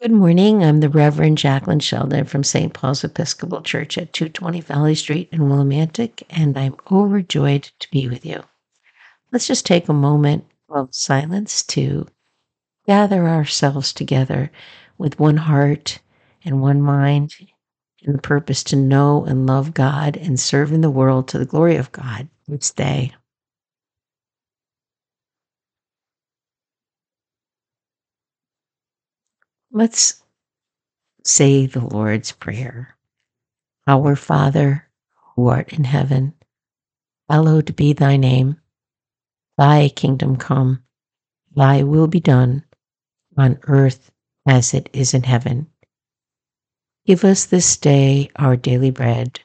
Good morning. I'm the Reverend Jacqueline Sheldon from St. Paul's Episcopal Church at 220 Valley Street in Willimantic, and I'm overjoyed to be with you. Let's just take a moment of silence to gather ourselves together with one heart and one mind and the purpose to know and love God and serve in the world to the glory of God each day. Let's say the Lord's Prayer. Our Father, who art in heaven, hallowed be thy name. Thy kingdom come, thy will be done on earth as it is in heaven. Give us this day our daily bread,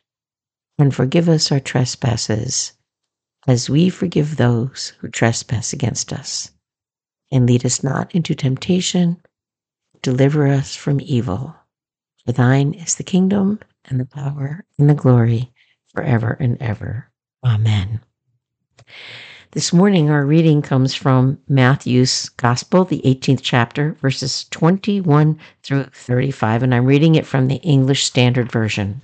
and forgive us our trespasses, as we forgive those who trespass against us. And lead us not into temptation Deliver us from evil. For thine is the kingdom and the power and the glory forever and ever. Amen. This morning, our reading comes from Matthew's Gospel, the 18th chapter, verses 21 through 35, and I'm reading it from the English Standard Version.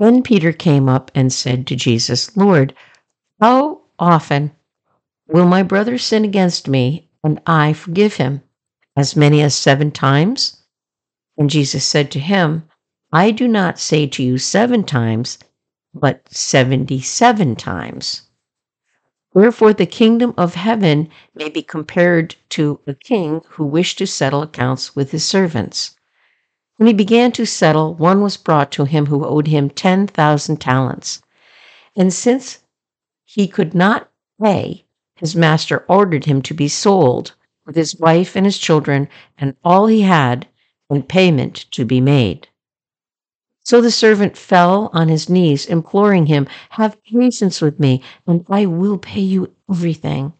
Then Peter came up and said to Jesus, Lord, how often will my brother sin against me and I forgive him? As many as seven times? And Jesus said to him, I do not say to you seven times, but seventy seven times. Wherefore the kingdom of heaven may be compared to a king who wished to settle accounts with his servants. When he began to settle, one was brought to him who owed him ten thousand talents. And since he could not pay, his master ordered him to be sold with his wife and his children and all he had, and payment to be made. So the servant fell on his knees, imploring him, Have patience with me, and I will pay you everything.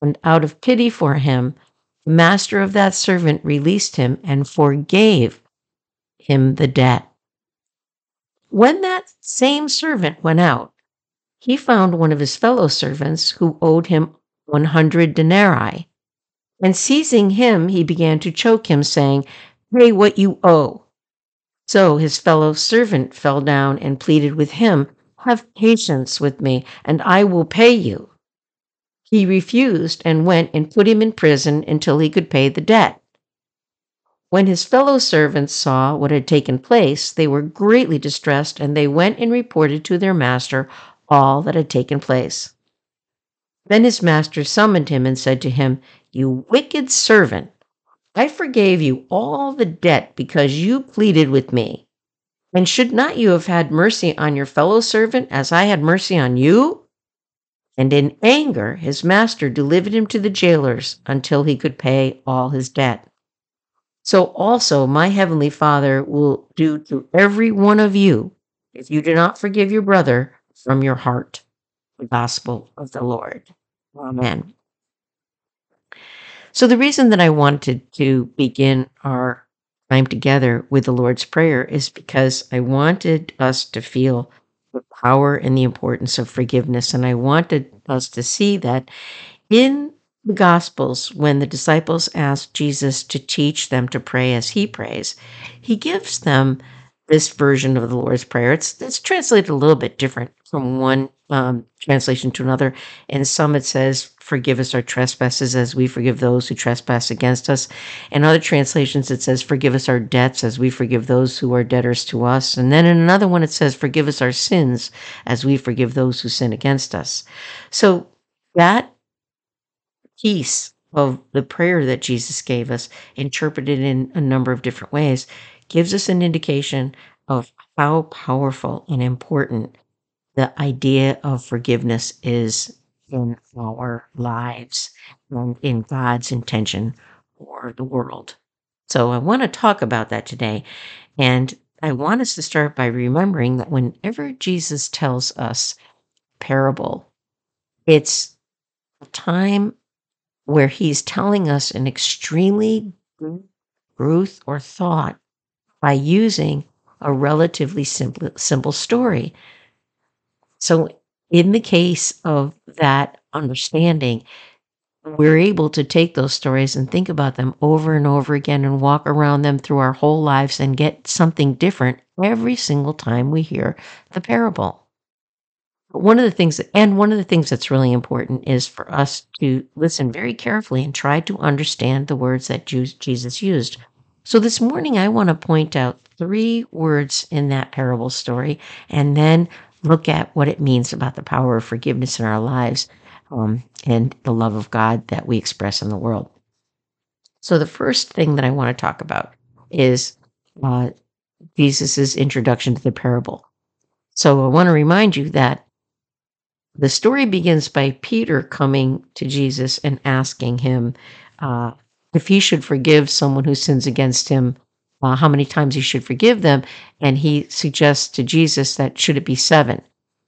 And out of pity for him, the master of that servant released him and forgave him the debt. When that same servant went out, he found one of his fellow servants who owed him 100 denarii. And seizing him, he began to choke him, saying, Pay what you owe. So his fellow servant fell down and pleaded with him, Have patience with me, and I will pay you. He refused and went and put him in prison until he could pay the debt. When his fellow servants saw what had taken place, they were greatly distressed, and they went and reported to their master all that had taken place. Then his master summoned him and said to him, You wicked servant, I forgave you all the debt because you pleaded with me. And should not you have had mercy on your fellow servant as I had mercy on you? And in anger, his master delivered him to the jailers until he could pay all his debt. So also my heavenly Father will do to every one of you if you do not forgive your brother from your heart. The gospel of the Lord. Amen. So, the reason that I wanted to begin our time together with the Lord's Prayer is because I wanted us to feel the power and the importance of forgiveness. And I wanted us to see that in the Gospels, when the disciples ask Jesus to teach them to pray as he prays, he gives them this version of the Lord's Prayer. It's it's translated a little bit different from one um, translation to another. In some, it says, "Forgive us our trespasses, as we forgive those who trespass against us." In other translations, it says, "Forgive us our debts, as we forgive those who are debtors to us." And then in another one, it says, "Forgive us our sins, as we forgive those who sin against us." So that piece of the prayer that Jesus gave us, interpreted in a number of different ways, gives us an indication of how powerful and important the idea of forgiveness is in our lives and in God's intention for the world. So I want to talk about that today. And I want us to start by remembering that whenever Jesus tells us parable, it's a time where he's telling us an extremely truth or thought by using a relatively simple, simple story. So, in the case of that understanding, we're able to take those stories and think about them over and over again and walk around them through our whole lives and get something different every single time we hear the parable. One of the things, that, and one of the things that's really important is for us to listen very carefully and try to understand the words that Jesus used. So this morning, I want to point out three words in that parable story and then look at what it means about the power of forgiveness in our lives um, and the love of God that we express in the world. So, the first thing that I want to talk about is uh, Jesus' introduction to the parable. So, I want to remind you that the story begins by Peter coming to Jesus and asking him uh, if he should forgive someone who sins against him, uh, how many times he should forgive them. And he suggests to Jesus that should it be seven.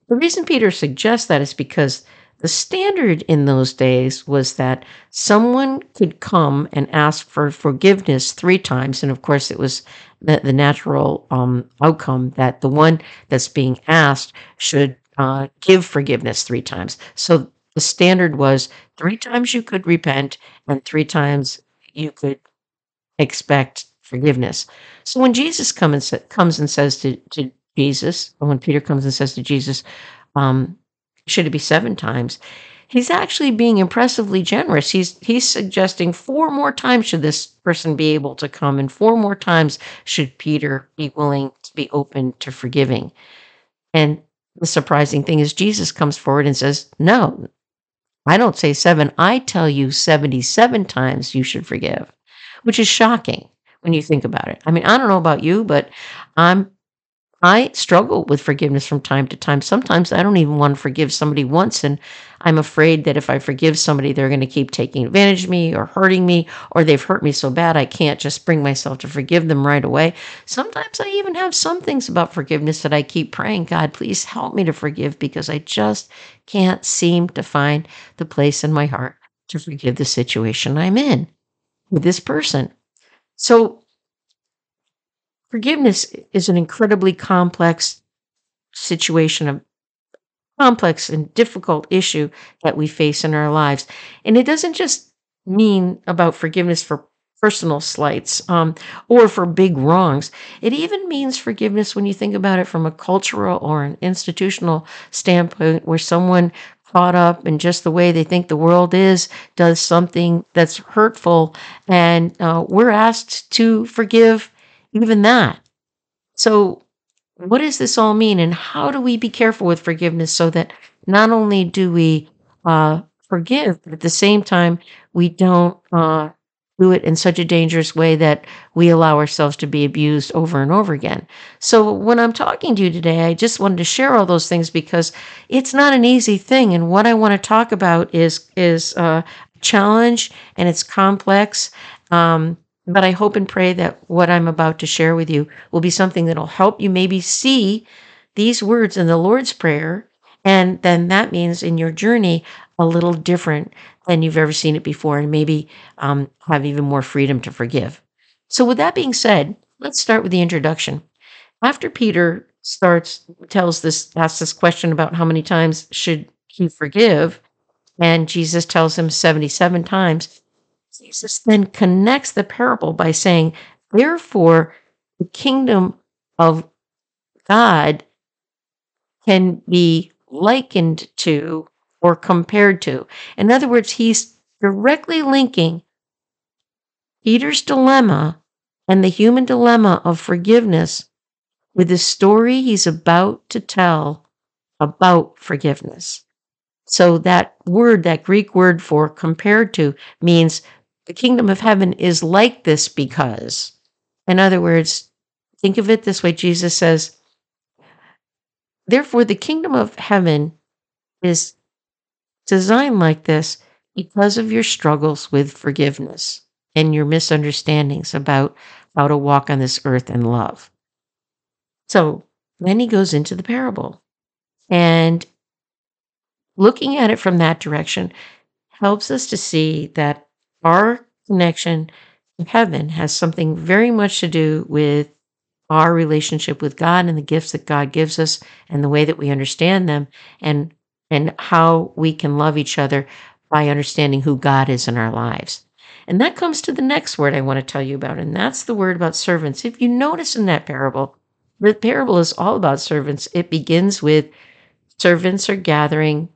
The reason Peter suggests that is because the standard in those days was that someone could come and ask for forgiveness three times. And of course, it was the, the natural um, outcome that the one that's being asked should uh, give forgiveness three times. So the standard was three times you could repent and three times you could expect forgiveness. So when Jesus and sa- comes and says to, to Jesus, when Peter comes and says to Jesus, um, should it be seven times? He's actually being impressively generous. He's he's suggesting four more times should this person be able to come, and four more times should Peter be willing to be open to forgiving. And the surprising thing is Jesus comes forward and says, No, I don't say seven. I tell you 77 times you should forgive, which is shocking when you think about it. I mean, I don't know about you, but I'm I struggle with forgiveness from time to time. Sometimes I don't even want to forgive somebody once, and I'm afraid that if I forgive somebody, they're going to keep taking advantage of me or hurting me, or they've hurt me so bad I can't just bring myself to forgive them right away. Sometimes I even have some things about forgiveness that I keep praying, God, please help me to forgive because I just can't seem to find the place in my heart to forgive the situation I'm in with this person. So forgiveness is an incredibly complex situation, a complex and difficult issue that we face in our lives. And it doesn't just mean about forgiveness for personal slights um, or for big wrongs. It even means forgiveness when you think about it from a cultural or an institutional standpoint, where someone caught up in just the way they think the world is does something that's hurtful, and uh, we're asked to forgive even that. So, what does this all mean, and how do we be careful with forgiveness so that not only do we uh, forgive, but at the same time we don't uh, do it in such a dangerous way that we allow ourselves to be abused over and over again. So, when I'm talking to you today, I just wanted to share all those things because it's not an easy thing, and what I want to talk about is is uh, challenge and it's complex. Um, but I hope and pray that what I'm about to share with you will be something that'll help you maybe see these words in the Lord's Prayer. And then that means in your journey a little different than you've ever seen it before, and maybe um, have even more freedom to forgive. So, with that being said, let's start with the introduction. After Peter starts, tells this, asks this question about how many times should he forgive, and Jesus tells him 77 times, Jesus then connects the parable by saying, Therefore, the kingdom of God can be likened to or compared to. In other words, he's directly linking Peter's dilemma and the human dilemma of forgiveness with the story he's about to tell about forgiveness. So that word, that Greek word for compared to, means the kingdom of heaven is like this because. In other words, think of it this way Jesus says, Therefore, the kingdom of heaven is designed like this because of your struggles with forgiveness and your misunderstandings about how to walk on this earth in love. So then he goes into the parable. And looking at it from that direction helps us to see that our connection to heaven has something very much to do with our relationship with God and the gifts that God gives us and the way that we understand them and and how we can love each other by understanding who God is in our lives. And that comes to the next word I want to tell you about, and that's the word about servants. If you notice in that parable, the parable is all about servants. It begins with servants are gathering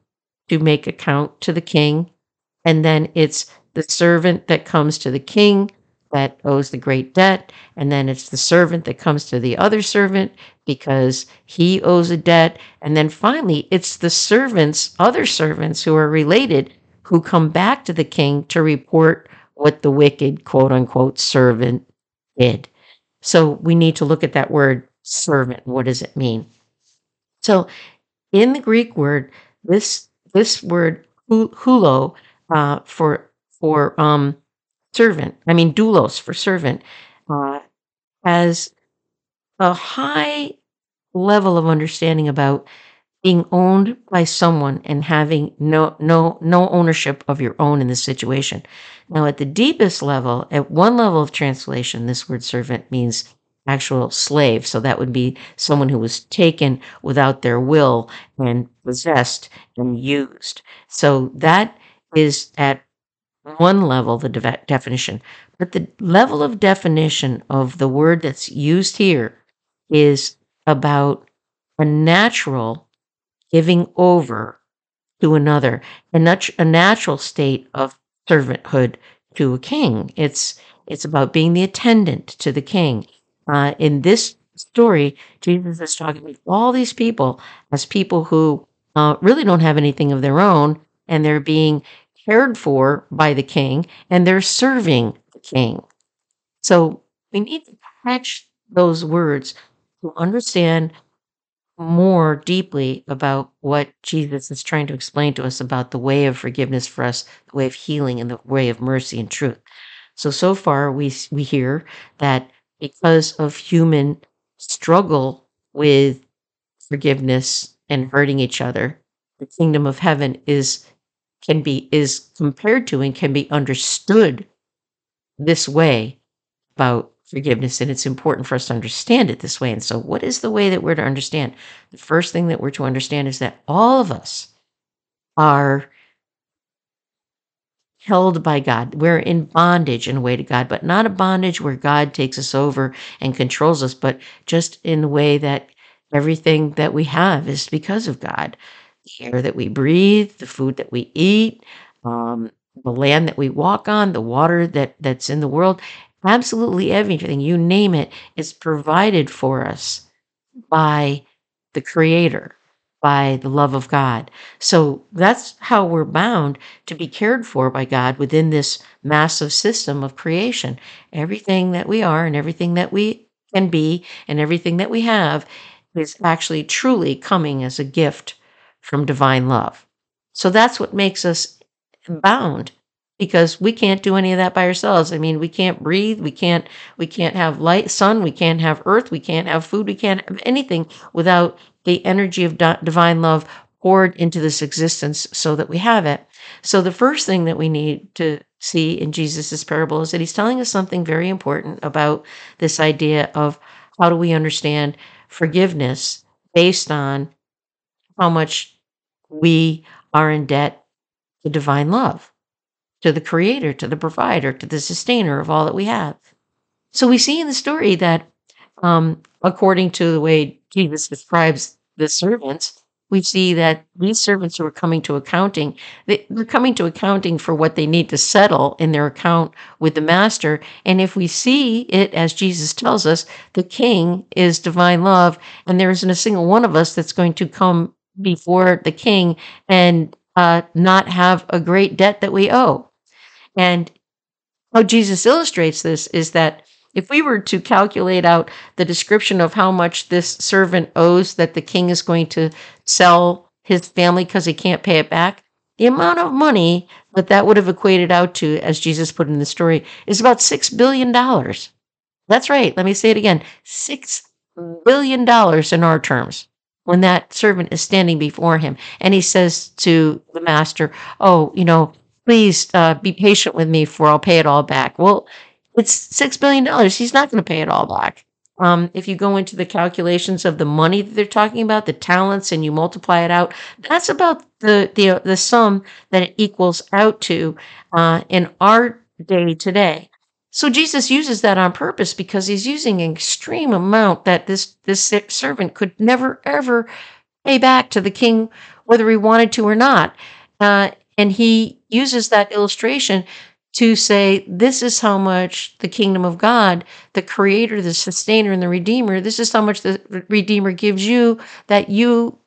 to make account to the king, and then it's the servant that comes to the king that owes the great debt, and then it's the servant that comes to the other servant because he owes a debt, and then finally it's the servants, other servants who are related, who come back to the king to report what the wicked quote unquote servant did. So we need to look at that word servant. What does it mean? So in the Greek word, this this word hulo uh, for for um, servant, I mean doulos for servant, uh, has a high level of understanding about being owned by someone and having no no no ownership of your own in this situation. Now at the deepest level, at one level of translation, this word servant means actual slave. So that would be someone who was taken without their will and possessed and used. So that is at one level the de- definition. But the level of definition of the word that's used here is about a natural giving over to another, a, nat- a natural state of servanthood to a king. It's it's about being the attendant to the king. Uh, in this story, Jesus is talking to all these people as people who uh, really don't have anything of their own, and they're being cared for by the king, and they're serving the king. So we need to catch those words to understand more deeply about what Jesus is trying to explain to us about the way of forgiveness for us, the way of healing, and the way of mercy and truth. So so far we we hear that because of human struggle with forgiveness and hurting each other, the kingdom of heaven is can be is compared to and can be understood this way about forgiveness and it's important for us to understand it this way and so what is the way that we're to understand the first thing that we're to understand is that all of us are held by God. We're in bondage in a way to God, but not a bondage where God takes us over and controls us, but just in the way that everything that we have is because of God. The air that we breathe, the food that we eat, um, the land that we walk on, the water that, that's in the world, absolutely everything, you name it, is provided for us by the Creator by the love of God. So that's how we're bound to be cared for by God within this massive system of creation. Everything that we are and everything that we can be and everything that we have is actually truly coming as a gift from divine love. So that's what makes us bound because we can't do any of that by ourselves. I mean, we can't breathe, we can't we can't have light, sun, we can't have earth, we can't have food, we can't have anything without the energy of divine love poured into this existence so that we have it. So, the first thing that we need to see in Jesus' parable is that he's telling us something very important about this idea of how do we understand forgiveness based on how much we are in debt to divine love, to the creator, to the provider, to the sustainer of all that we have. So, we see in the story that um, according to the way Jesus describes the servants, we see that these servants who are coming to accounting, they, are coming to accounting for what they need to settle in their account with the master. And if we see it as Jesus tells us, the king is divine love, and there isn't a single one of us that's going to come before the king and uh, not have a great debt that we owe. And how Jesus illustrates this is that if we were to calculate out the description of how much this servant owes that the king is going to sell his family because he can't pay it back, the amount of money that that would have equated out to, as Jesus put in the story, is about $6 billion. That's right. Let me say it again $6 billion in our terms when that servant is standing before him and he says to the master, Oh, you know, please uh, be patient with me for I'll pay it all back. Well, it's six billion dollars. He's not going to pay it all back. Um, if you go into the calculations of the money that they're talking about, the talents, and you multiply it out, that's about the the the sum that it equals out to uh, in our day today. So Jesus uses that on purpose because he's using an extreme amount that this this servant could never ever pay back to the king, whether he wanted to or not. Uh, and he uses that illustration to say, this is how much the kingdom of God, the creator, the sustainer, and the redeemer, this is how much the redeemer gives you that you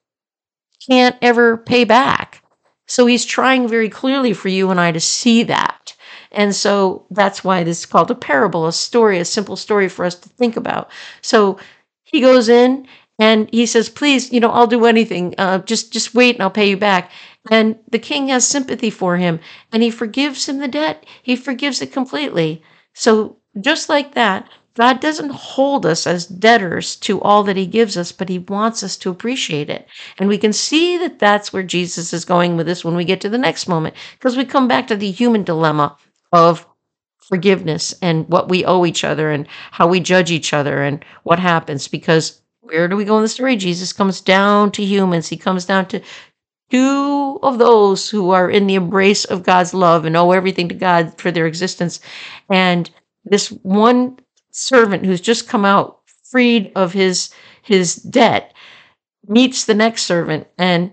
can't ever pay back. So he's trying very clearly for you and I to see that. And so that's why this is called a parable, a story, a simple story for us to think about. So he goes in and he says, "Please, you know, I'll do anything. Uh, just, just wait, and I'll pay you back." And the king has sympathy for him, and he forgives him the debt. He forgives it completely. So just like that, God doesn't hold us as debtors to all that He gives us, but He wants us to appreciate it. And we can see that that's where Jesus is going with this when we get to the next moment, because we come back to the human dilemma of forgiveness and what we owe each other and how we judge each other and what happens. Because where do we go in the story? Jesus comes down to humans, He comes down to two of those who are in the embrace of God's love and owe everything to God for their existence. And this one servant who's just come out freed of his his debt meets the next servant and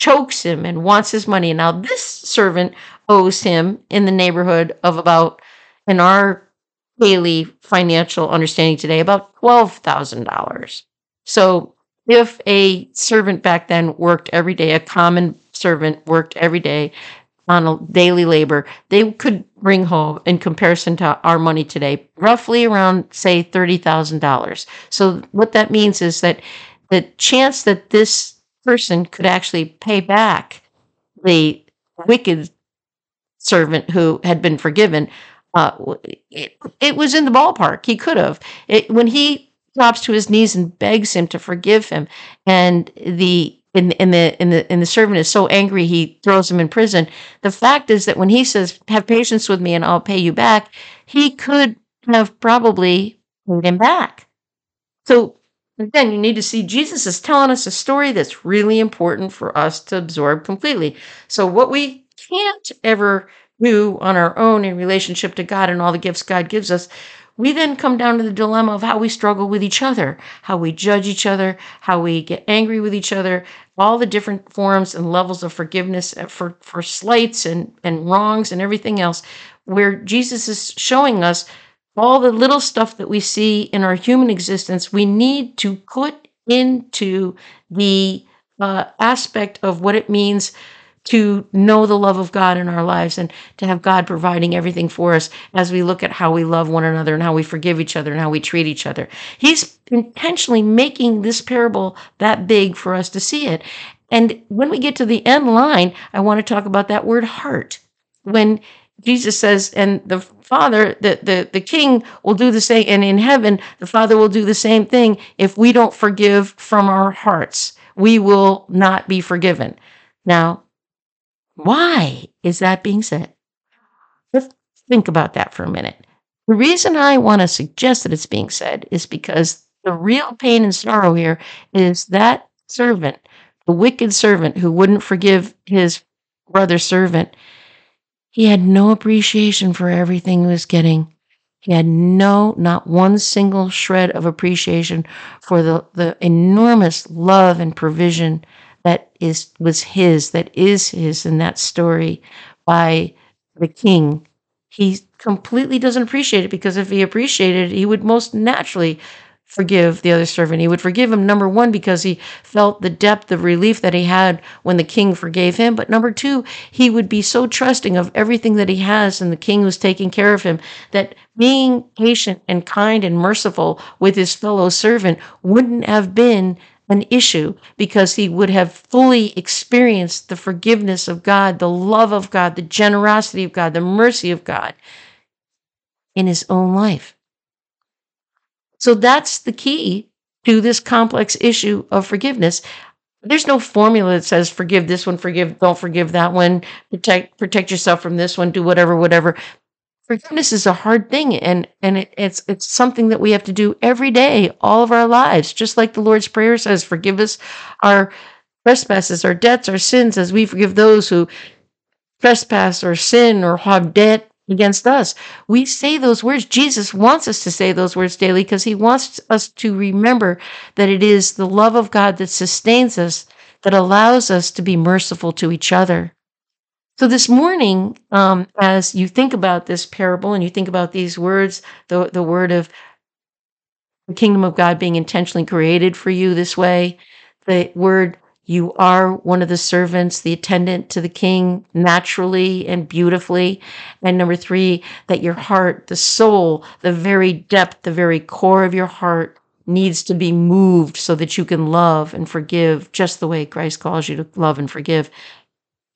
chokes him and wants his money. Now this servant owes him in the neighborhood of about in our daily financial understanding today about $12,000. So if a servant back then worked every day, a common servant worked every day, on a daily labor, they could bring home, in comparison to our money today, roughly around, say, $30,000. So, what that means is that the chance that this person could actually pay back the wicked servant who had been forgiven, uh, it, it was in the ballpark. He could have. When he drops to his knees and begs him to forgive him, and the and, and the and the and the servant is so angry he throws him in prison. The fact is that when he says, "Have patience with me, and I'll pay you back," he could have probably paid him back. So again, you need to see Jesus is telling us a story that's really important for us to absorb completely. So what we can't ever do on our own in relationship to God and all the gifts God gives us, we then come down to the dilemma of how we struggle with each other, how we judge each other, how we get angry with each other, all the different forms and levels of forgiveness uh, for, for slights and, and wrongs and everything else, where Jesus is showing us all the little stuff that we see in our human existence, we need to put into the uh, aspect of what it means to know the love of God in our lives and to have God providing everything for us as we look at how we love one another and how we forgive each other and how we treat each other. He's intentionally making this parable that big for us to see it. And when we get to the end line, I want to talk about that word heart. When Jesus says, and the Father, the, the, the King will do the same, and in heaven, the Father will do the same thing if we don't forgive from our hearts. We will not be forgiven. Now, why is that being said? Let's think about that for a minute. The reason I want to suggest that it's being said is because the real pain and sorrow here is that servant, the wicked servant who wouldn't forgive his brother servant, he had no appreciation for everything he was getting. He had no, not one single shred of appreciation for the, the enormous love and provision that is was his, that is his in that story by the king. He completely doesn't appreciate it because if he appreciated it, he would most naturally forgive the other servant. He would forgive him, number one, because he felt the depth of relief that he had when the king forgave him. But number two, he would be so trusting of everything that he has and the king was taking care of him that being patient and kind and merciful with his fellow servant wouldn't have been an issue because he would have fully experienced the forgiveness of God, the love of God, the generosity of God, the mercy of God in his own life. So that's the key to this complex issue of forgiveness. There's no formula that says forgive this one, forgive, don't forgive that one, protect protect yourself from this one, do whatever, whatever. Forgiveness is a hard thing and and it, it's it's something that we have to do every day all of our lives. Just like the lord's prayer says forgive us our trespasses, our debts, our sins, as we forgive those who trespass or sin or have debt against us. We say those words. Jesus wants us to say those words daily because he wants us to remember that it is the love of God that sustains us, that allows us to be merciful to each other. So this morning, um, as you think about this parable and you think about these words, the, the word of the kingdom of God being intentionally created for you this way, the word you are one of the servants, the attendant to the king naturally and beautifully. And number three, that your heart, the soul, the very depth, the very core of your heart needs to be moved so that you can love and forgive just the way Christ calls you to love and forgive.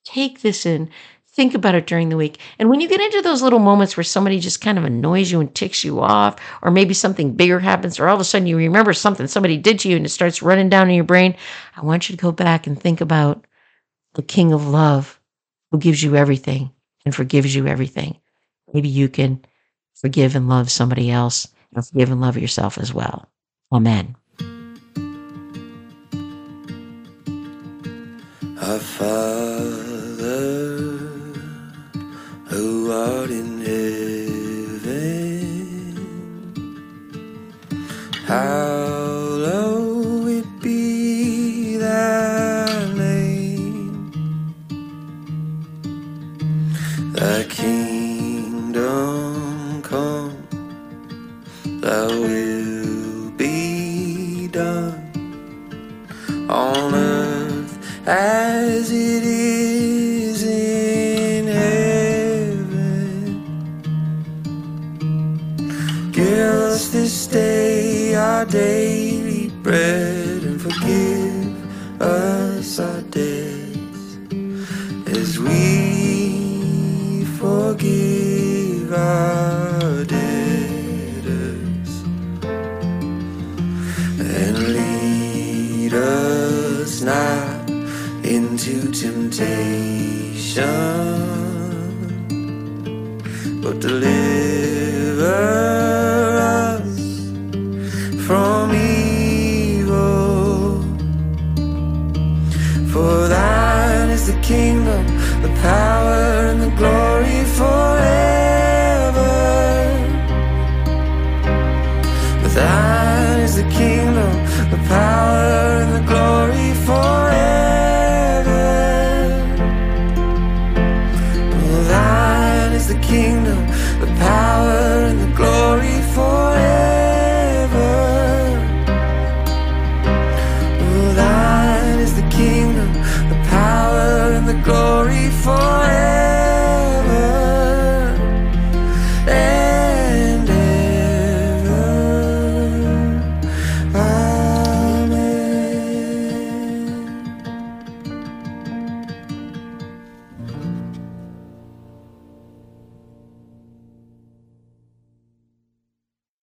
Take this in. Think about it during the week. And when you get into those little moments where somebody just kind of annoys you and ticks you off, or maybe something bigger happens, or all of a sudden you remember something somebody did to you and it starts running down in your brain, I want you to go back and think about the King of Love who gives you everything and forgives you everything. Maybe you can forgive and love somebody else and forgive and love yourself as well. Amen. Our Father art in